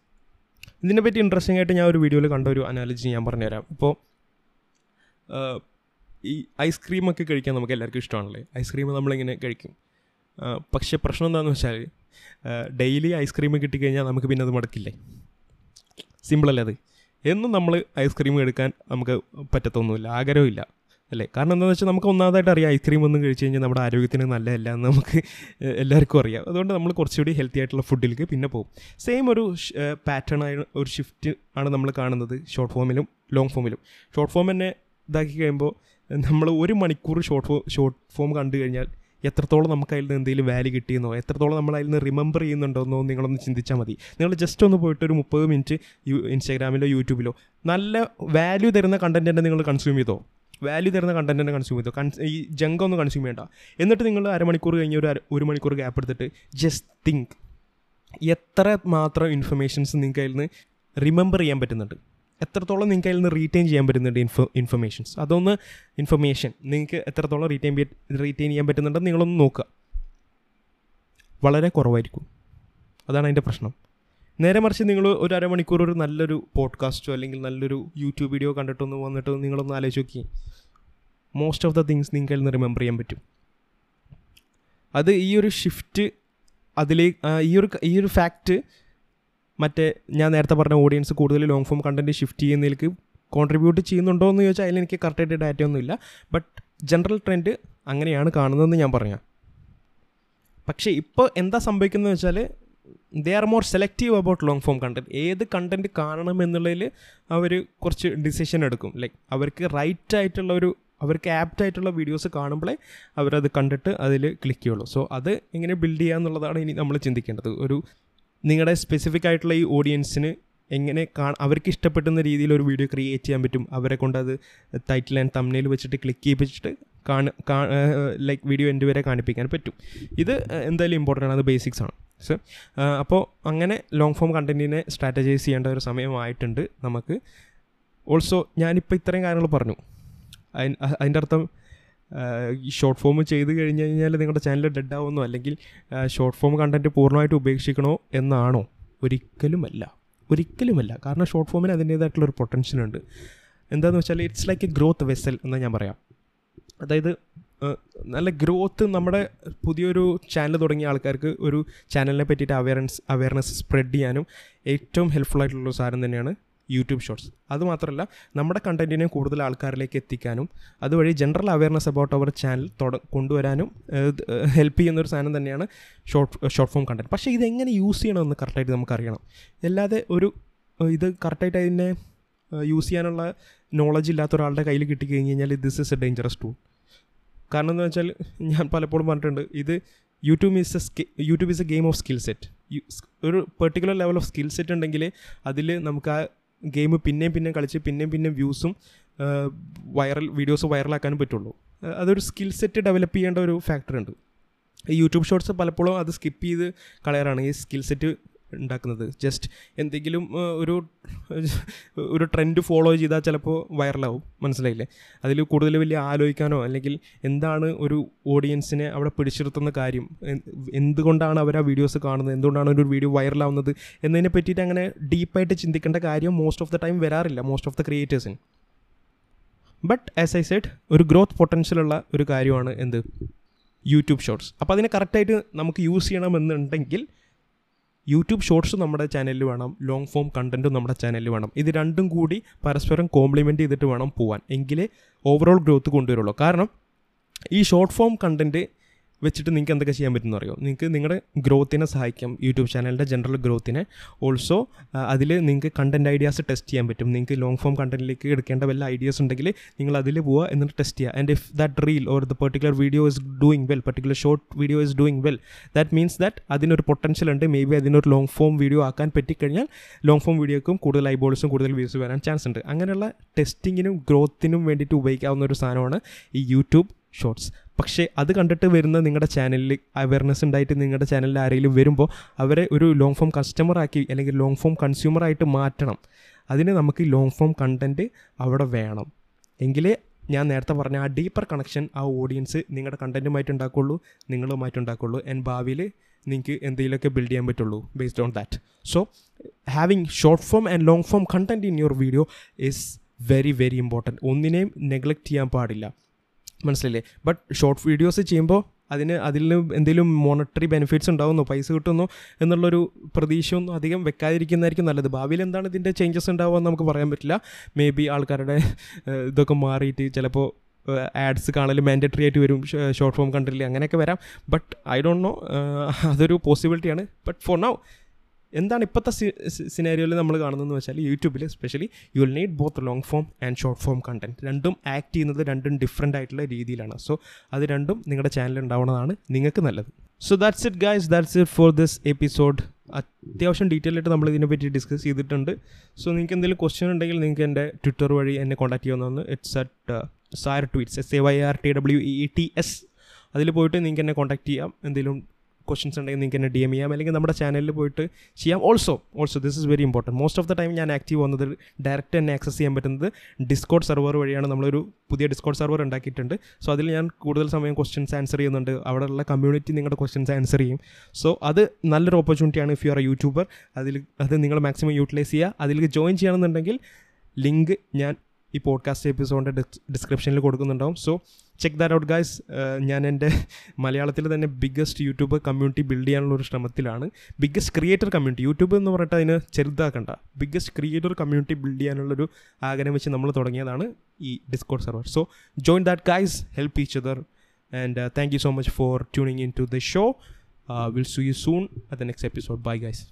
ഇതിനെപ്പറ്റി ഇൻട്രസ്റ്റിംഗ് ആയിട്ട് ഞാൻ ഒരു വീഡിയോയിൽ കണ്ട ഒരു അനാലജി ഞാൻ പറഞ്ഞുതരാം. ഇപ്പോൾ ഈ ഐസ്ക്രീം ഒക്കെ കഴിക്കാൻ നമുക്ക് എല്ലാവർക്കും ഇഷ്ടമാണല്ലേ? ഐസ്ക്രീം നമ്മളിങ്ങനെ കഴിക്കും. പക്ഷേ പ്രശ്നം എന്താണെന്ന് വെച്ചാൽ ഡെയിലി ഐസ്ക്രീം കിട്ടിക്കഴിഞ്ഞാൽ നമുക്ക് പിന്നെ അത് മടക്കില്ലേ? സിമ്പിളല്ലേ അത്? എന്നും നമ്മൾ ഐസ്ക്രീം എടുക്കാൻ നമുക്ക് പറ്റത്തൊന്നുമില്ല ആഗ്രഹമില്ല അല്ലേ? കാരണം എന്താണെന്ന് വെച്ചാൽ നമുക്ക് ഒന്നാമതായിട്ട് അറിയാം ഐസ്ക്രീം ഒന്നും കഴിച്ച് കഴിഞ്ഞാൽ നമ്മുടെ ആരോഗ്യത്തിന് നല്ലതല്ല എന്ന് നമുക്ക് എല്ലാവർക്കും അറിയാം. അതുകൊണ്ട് നമ്മൾ കുറച്ചുകൂടി ഹെൽത്തി ആയിട്ടുള്ള ഫുഡിലേക്ക് പിന്നെ പോകും. സെയിം ഒരു പാറ്റേൺ ആയ ഒരു ഷിഫ്റ്റ് ആണ് നമ്മൾ കാണുന്നത് ഷോർട്ട് ഫോമിലും ലോങ് ഫോമിലും ഷോർട്ട് ഫോം തന്നെ ഇതാക്കി കഴിയുമ്പോൾ നമ്മൾ ഒരു മണിക്കൂർ ഷോർട്ട് ഫോം ഷോർട്ട് ഫോം കണ്ടു കഴിഞ്ഞാൽ എത്രത്തോളം നമുക്ക് അതിൽ നിന്ന് എന്തെങ്കിലും വാല്യൂ കിട്ടിയെന്നോ എത്രത്തോളം നമ്മൾ അതിൽ നിന്ന് റിമെമ്പർ ചെയ്യുന്നുണ്ടോന്നോ നിങ്ങളൊന്ന് ചിന്തിച്ചാൽ മതി. നിങ്ങൾ ജസ്റ്റ് ഒന്ന് പോയിട്ട് ഒരു മുപ്പത് മിനിറ്റ് ഇൻസ്റ്റാഗ്രാമിലോ യൂട്യൂബിലോ നല്ല വാല്യൂ തരുന്ന കണ്ടന്റ് നിങ്ങൾ കൺസ്യൂം ചെയ്തോ? വാല്യൂ തരുന്ന കണ്ടന്റ് തന്നെ കൺസ്യൂം ചെയ്തോ? കൺസ് ഈ ഒന്ന് കൺസ്യൂം ചെയ്യേണ്ട. എന്നിട്ട് നിങ്ങൾ അരമണിക്കൂർ കഴിഞ്ഞ് ഒരു ഒരു മണിക്കൂർ ഗ്യാപ്പ് എടുത്തിട്ട് ജസ്റ്റ് തിങ്ക് എത്ര മാത്രം ഇൻഫർമേഷൻസ് നിങ്ങൾക്ക് അതിൽ നിന്ന് റിമെമ്പർ ചെയ്യാൻ പറ്റുന്നുണ്ട്. എത്രത്തോളം നിങ്ങൾക്ക് അതിൽ നിന്ന് റീറ്റെയിൻ ചെയ്യാൻ പറ്റുന്നുണ്ട് ഇൻഫോ ഇൻഫർമേഷൻസ് അതൊന്ന് ഇൻഫർമേഷൻ നിങ്ങൾക്ക് എത്രത്തോളം റീറ്റെയിൻ റീറ്റെയിൻ ചെയ്യാൻ പറ്റുന്നുണ്ടെന്ന് നിങ്ങളൊന്ന് നോക്കുക. വളരെ കുറവായിരിക്കും. അതാണ് അതിന്റെ പ്രശ്നം. നേരെ മറിച്ച് നിങ്ങൾ ഒരു അരമണിക്കൂർ ഒരു നല്ലൊരു പോഡ്കാസ്റ്റോ അല്ലെങ്കിൽ നല്ലൊരു യൂട്യൂബ് വീഡിയോ കണ്ടിട്ടൊന്ന് വന്നിട്ട് നിങ്ങളൊന്ന് ആലോചിച്ച് നോക്കി. മോസ്റ്റ് ഓഫ് ദ തിങ്സ് നിങ്ങൾക്ക് അതിൽ നിന്ന് റിമെമ്പർ ചെയ്യാൻ പറ്റും. അത് ഈ ഒരു ഷിഫ്റ്റ് അതിലേക്ക് ഈ ഒരു ഈ ഒരു ഫാക്റ്റ് മറ്റേ ഞാൻ നേരത്തെ പറഞ്ഞ ഓഡിയൻസ് കൂടുതൽ ലോങ് ഫോം കണ്ടന്റ് ഷിഫ്റ്റ് ചെയ്യുന്നതിലേക്ക് കോൺട്രിബ്യൂട്ട് ചെയ്യുന്നുണ്ടോ എന്ന് ചോദിച്ചാൽ അതിൽ എനിക്ക് കറക്റ്റായിട്ട് ഡാറ്റ ഒന്നുമില്ല. ബട്ട് ജനറൽ ട്രെൻഡ് അങ്ങനെയാണ് കാണുന്നതെന്ന് ഞാൻ പറയാം പക്ഷേ ഇപ്പോൾ എന്താ സംഭവിക്കുന്നത് വെച്ചാൽ they are more selective about long form content ഏത് കണ്ടന്റ് കാണണം എന്നുള്ളതിൽ അവർ കുറച്ച് ഡിസിഷൻ എടുക്കും. ലൈക്ക് അവർക്ക് റൈറ്റ് ആയിട്ടുള്ള ഒരു അവർക്ക് ആപ്റ്റ് ആയിട്ടുള്ള വീഡിയോസ് കാണുമ്പോഴേ അവരത് കണ്ടിട്ട് അതിൽ ക്ലിക്ക് ചെയ്യുള്ളൂ. സോ അത് എങ്ങനെ ബിൽഡ് ചെയ്യുക എന്നുള്ളതാണ് ഇനി നമ്മൾ ചിന്തിക്കേണ്ടത്. ഒരു നിങ്ങളുടെ സ്പെസിഫിക് ആയിട്ടുള്ള ഈ ഓഡിയൻസിന് എങ്ങനെ കാ അവർക്ക് ഇഷ്ടപ്പെടുന്ന രീതിയിൽ ഒരു വീഡിയോ ക്രിയേറ്റ് ചെയ്യാൻ പറ്റും? അവരെ കൊണ്ട് അത് ടൈറ്റിൽ ആൻഡ് തമ്മിൽ വെച്ചിട്ട് ക്ലിക്ക് ചെയ്യിപ്പിച്ചിട്ട് കാണ ലൈക്ക് വീഡിയോ എന്റെ വരെ കാണിപ്പിക്കാൻ പറ്റും. ഇത് എന്തായാലും ഇമ്പോർട്ടന്റ് ആണ്. അത് ബേസിക്സ് ആണ്. സോ അപ്പോൾ അങ്ങനെ ലോങ് ഫോം കണ്ടന്റിനെ സ്ട്രാറ്റജൈസ് ചെയ്യേണ്ട ഒരു സമയമായിട്ടുണ്ട് നമുക്ക്. ഓൾസോ ഞാനിപ്പോൾ ഇത്രയും കാര്യങ്ങൾ പറഞ്ഞു. അതിന്റെ അർത്ഥം ഷോർട്ട് ഫോം ചെയ്ത് കഴിഞ്ഞ് കഴിഞ്ഞാൽ നിങ്ങളുടെ ചാനൽ ഡെഡ് ആവുമെന്നോ അല്ലെങ്കിൽ ഷോർട്ട് ഫോം കണ്ടന്റ് പൂർണമായിട്ട് ഉപേക്ഷിക്കണോ എന്നാണോ? ഒരിക്കലുമല്ല. ഒരിക്കലുമല്ല. കാരണം ഷോർട്ട് ഫോമിന് അതിന്റേതായിട്ടുള്ള ഒരു പൊട്ടൻഷ്യൽ ഉണ്ട്. എന്താണെന്ന് വെച്ചാൽ it's like a growth vessel എന്ന് ഞാൻ പറയാം. അതായത് നല്ല ഗ്രോത്ത് നമ്മുടെ പുതിയൊരു ചാനൽ തുടങ്ങിയ ആൾക്കാർക്ക് ഒരു ചാനലിനെ പറ്റിയിട്ട് അവയർനെസ് അവയർനെസ് സ്പ്രെഡ് ചെയ്യാനും ഏറ്റവും ഹെൽപ്ഫുൾ ആയിട്ടുള്ള സാധനം തന്നെയാണ് യൂട്യൂബ് ഷോർട്സ്. അതുമാത്രമല്ല നമ്മുടെ കണ്ടന്റിനെ കൂടുതൽ ആൾക്കാരിലേക്ക് എത്തിക്കാനും അതുവഴി ജനറൽ അവയർനെസ് അബൌട്ട് അവർ ചാനൽ തുട കൊണ്ടുവരാനും ഹെൽപ്പ് ചെയ്യുന്ന ഒരു സാധനം തന്നെയാണ് ഷോർട്ട് ഷോർട്ട് ഫോം കണ്ടന്റ് പക്ഷേ ഇതെങ്ങനെ യൂസ് ചെയ്യണമെന്ന് കറക്റ്റായിട്ട് നമുക്കറിയണം. അല്ലാതെ ഒരു ഇത് കറക്റ്റായിട്ട് അതിനെ യൂസ് ചെയ്യാനുള്ള നോളജ് ഇല്ലാത്ത ഒരാളുടെ കയ്യിൽ കിട്ടിക്കഴിഞ്ഞ് കഴിഞ്ഞാൽ this is a dangerous tool കാരണം എന്ന് വെച്ചാൽ ഞാൻ പലപ്പോഴും പറഞ്ഞിട്ടുണ്ട് ഇത് YouTube is a സ്കി YouTube is a game of skill set ഒരു particular level of skill set ഉണ്ടെങ്കിൽ അതിൽ നമുക്ക് ആ ഗെയിം പിന്നെയും പിന്നെയും കളിച്ച് പിന്നെയും പിന്നെയും വ്യൂസും വൈറൽ വീഡിയോസ് വൈറലാക്കാനും പറ്റുള്ളൂ. അതൊരു സ്കിൽ സെറ്റ് ഡെവലപ്പ് ചെയ്യേണ്ട ഒരു ഫാക്ടറുണ്ട് ഈ യൂട്യൂബ് ഷോർട്സ് പലപ്പോഴും അത് സ്കിപ്പ് ചെയ്ത് കളയാറാണ്. ഈ സ്കിൽ സെറ്റ് ഉണ്ടാക്കുന്നത്. ജസ്റ്റ് എന്തെങ്കിലും ഒരു ഒരു ട്രെൻഡ് ഫോളോ ചെയ്താൽ ചിലപ്പോൾ വൈറലാവും മനസ്സിലായില്ലേ? അതിൽ കൂടുതൽ വലിയ ആലോചിക്കാനോ അല്ലെങ്കിൽ എന്താണ് ഒരു ഓഡിയൻസിനെ അവിടെ പിടിച്ചിരുത്തുന്ന കാര്യം എന്തുകൊണ്ടാണ് അവർ ആ വീഡിയോസ് കാണുന്നത് എന്തുകൊണ്ടാണ് ഒരു വീഡിയോ വൈറലാവുന്നത് എന്നതിനെ പറ്റിയിട്ട് അങ്ങനെ ഡീപ്പായിട്ട് ചിന്തിക്കേണ്ട കാര്യം മോസ്റ്റ് ഓഫ് ദ ടൈം വരാറില്ല മോസ്റ്റ് ഓഫ് ദ ക്രിയേറ്റേഴ്സിന് ബട്ട് ആസ് ഐ സെഡ് ഒരു ഗ്രോത്ത് പൊട്ടൻഷ്യലുള്ള ഒരു കാര്യമാണ് എന്ത്? യൂട്യൂബ് ഷോർട്സ് അപ്പോൾ അതിനെ കറക്റ്റായിട്ട് നമുക്ക് യൂസ് ചെയ്യണമെന്നുണ്ടെങ്കിൽ യൂട്യൂബ് ഷോർട്സ് നമ്മുടെ ചാനലിൽ വേണം ലോങ് ഫോം കണ്ടന്റും നമ്മുടെ ചാനലിൽ വേണം. ഇത് രണ്ടും കൂടി പരസ്പരം കോംപ്ലിമെന്റ് ചെയ്തിട്ട് വേണം പോവാൻ. എങ്കിലേ ഓവറോൾ ഗ്രോത്ത് കൊണ്ടുവരുള്ളൂ. കാരണം ഈ ഷോർട്ട് ഫോം കണ്ടന്റ് വെച്ചിട്ട് നിങ്ങൾക്ക് എന്തൊക്കെ ചെയ്യാൻ പറ്റുമെന്ന് അറിയോ? നിങ്ങൾക്ക് നിങ്ങളുടെ ഗ്രോത്തിനെ സഹായിക്കാം. യൂട്യൂബ് ചാനലിന്റെ ജനറൽ ഗ്രോത്തിനെ. ഓൾസോ അതിൽ നിങ്ങൾക്ക് കണ്ടന്റ് ഐഡിയാസ് ടെസ്റ്റ് ചെയ്യാൻ പറ്റും. നിങ്ങൾക്ക് ലോങ് ഫോം കണ്ടന്റിലേക്ക് എടുക്കേണ്ട വല്ല ഐഡിയാസ് ഉണ്ടെങ്കിൽ നിങ്ങൾ അതിൽ പോവുക എന്നിട്ട് ടെസ്റ്റ് ചെയ്യുക. And if that reel or the particular video is doing well particular short video is doing well that means that അതിനൊരു പൊട്ടൻഷ്യൽ ഉണ്ട്. മേ ബി അതിനൊരു ലോങ് ഫോം വീഡിയോ ആക്കാൻ പറ്റിക്കഴിഞ്ഞാൽ ലോങ് ഫോം വീഡിയോക്കും കൂടുതൽ ഐബോൾസും കൂടുതൽ വ്യൂസ് വരാൻ ചാൻസ് ഉണ്ട്. അങ്ങനെയുള്ള ടെസ്റ്റിങ്ങിനും ഗ്രോത്തിനും വേണ്ടിയിട്ട് ഉപയോഗിക്കാവുന്ന ഒരു സാധനമാണ് ഈ യൂട്യൂബ് ഷോർട്സ് പക്ഷേ അത് കണ്ടിട്ട് വരുന്ന നിങ്ങളുടെ ചാനലിൽ അവയർനെസ് ഉണ്ടായിട്ട് നിങ്ങളുടെ ചാനലിൽ ആരെങ്കിലും വരുമ്പോൾ അവരെ ഒരു ലോങ് ഫോം കസ്റ്റമറാക്കി അല്ലെങ്കിൽ ലോങ് ഫോം കൺസ്യൂമറായിട്ട് മാറ്റണം. അതിന് നമുക്ക് ലോങ് ഫോം കണ്ടന്റ് അവിടെ വേണം. എങ്കിലേ ഞാൻ നേരത്തെ പറഞ്ഞ ആ ഡീപ്പർ കണക്ഷൻ ആ ഓഡിയൻസ് നിങ്ങളുടെ കണ്ടന്റുമായിട്ട് ഉണ്ടാക്കുള്ളൂ നിങ്ങളുമായിട്ട് ഉണ്ടാക്കുള്ളൂ. ആൻഡ് ഭാവിയിൽ നിങ്ങൾക്ക് എന്തെങ്കിലുമൊക്കെ ബിൽഡ് ചെയ്യാൻ പറ്റുള്ളൂ based on that so having short form and long form content in your video is very very important ഒന്നിനെയും നെഗ്ലക്റ്റ് ചെയ്യാൻ പാടില്ല. മനസ്സിലല്ലേ ബട്ട് ഷോർട്ട് വീഡിയോസ് ചെയ്യുമ്പോൾ അതിന് അതിൽ എന്തെങ്കിലും മോണിറ്ററി ബെനിഫിറ്റ്സ് ഉണ്ടാവുന്നു? പൈസ കിട്ടുന്നു? എന്നുള്ളൊരു പ്രതീക്ഷയൊന്നും അധികം വെക്കാതിരിക്കുന്നതായിരിക്കും നല്ലത്. ഭാവിയിൽ എന്താണ് ഇതിന്റെ ചേഞ്ചസ് ഉണ്ടാവുക എന്ന് നമുക്ക് പറയാൻ പറ്റില്ല. മേ ബി ആൾക്കാരുടെ ഇതൊക്കെ മാറിയിട്ട് ചിലപ്പോൾ ആഡ്സ് കാണൽ മാൻഡറ്ററി ആയിട്ട് വരും. ഷോർട്ട് ഫോം കണ്ടില്ല? അങ്ങനെയൊക്കെ വരാം. ബട്ട് ഐ ഡോണ്ട് നോ അതൊരു പോസിബിലിറ്റിയാണ് ബട്ട് ഫോർ നൗ എന്താണ് ഇപ്പോഴത്തെ സിനാരിയോയിൽ നമ്മൾ കാണുന്നതെന്ന് വെച്ചാൽ യൂട്യൂബിൽ specially you will need both long form and short form content രണ്ടും ആക്ട് ചെയ്യുന്നത് രണ്ടും ഡിഫറെന്റ് ആയിട്ടുള്ള രീതിയിലാണ്. സോ അത് രണ്ടും നിങ്ങളുടെ ചാനലിൽ ഉണ്ടാവുന്നതാണ് നിങ്ങൾക്ക് നല്ലത്. So that's it guys that's it for this episode അത്യാവശ്യം ഡീറ്റെയിൽ ആയിട്ട് നമ്മൾ ഇതിനെപ്പറ്റി ഡിസ്കസ് ചെയ്തിട്ടുണ്ട്. സോ നിങ്ങൾക്ക് എന്തെങ്കിലും ക്വസ്റ്റ്യൻ ഉണ്ടെങ്കിൽ നിങ്ങൾക്ക് എന്റെ ട്വിറ്റർ വഴി എന്നെ കോൺടാക്ട് ചെയ്യാവുന്നതാണ് it's at sir tweets S A Y R T W E T S അതിൽ പോയിട്ട് നിങ്ങൾക്ക് എന്നെ കോൺടാക്ട് ചെയ്യാം. എന്തെങ്കിലും ക്വസ്റ്റ്യൻസ് ഉണ്ടെങ്കിൽ നിങ്ങൾക്ക് എന്നെ ഡി എം ചെയ്യാം. അല്ലെങ്കിൽ നമ്മുടെ ചാനലിൽ പോയിട്ട് ചെയ്യാം. Also also this is very important most of the time ഞാൻ ആക്റ്റീവ് വന്നത് ഡയറക്റ്റ് തന്നെ ആക്സസ് ചെയ്യാൻ പറ്റുന്നത് ഡിസ്കോഡ് സെർവർ വഴിയാണ്. നമ്മളൊരു പുതിയ ഡിസ്കോഡ് സെർവർ ഉണ്ടാക്കിയിട്ടുണ്ട്. സോ അതിൽ ഞാൻ കൂടുതൽ സമയം ക്വസ്റ്റ്യൻസ് ആൻസർ ചെയ്യുന്നുണ്ട്. അവിടെയുള്ള കമ്മ്യൂണിറ്റി നിങ്ങളുടെ ക്വസ്റ്റ്യൻസ് ആൻസർ ചെയ്യും. സോ അത് നല്ലൊരു ഓപ്പർച്യൂണിറ്റിയാണ് if you are a YouTuber അതിൽ അത് നിങ്ങൾ മാക്സിമം യൂട്ടിലൈസ് ചെയ്യുക. അതിലേക്ക് ജോയിൻ ചെയ്യണമെന്നുണ്ടെങ്കിൽ ലിങ്ക് ഞാൻ ഈ പോഡ്കാസ്റ്റ് എപ്പിസോഡിന്റെ ഡിസ്ക്രിപ്ഷനിൽ കൊടുക്കുന്നുണ്ടാവും. So check that out guys ഞാൻ എന്റെ മലയാളത്തിൽ തന്നെ ബിഗ്ഗസ്റ്റ് യൂട്യൂബ് കമ്മ്യൂണിറ്റി ബിൽഡ് ചെയ്യാനുള്ള ഒരു ശ്രമത്തിലാണ്. ബിഗ്ഗസ്റ്റ് ക്രിയേറ്റർ കമ്മ്യൂണിറ്റി യൂട്യൂബ് എന്ന് പറഞ്ഞിട്ട് അതിന് ചെറുതാക്കണ്ട. ബിഗ്ഗസ്റ്റ് ക്രിയേറ്റർ കമ്മ്യൂണിറ്റി ബിൽഡ് ചെയ്യാനുള്ളൊരു ആഗ്രഹം വെച്ച് നമ്മൾ തുടങ്ങിയതാണ് ഈ Discord server so join that guys help each other and thank you so much for tuning in to the show will see you soon at the next episode bye guys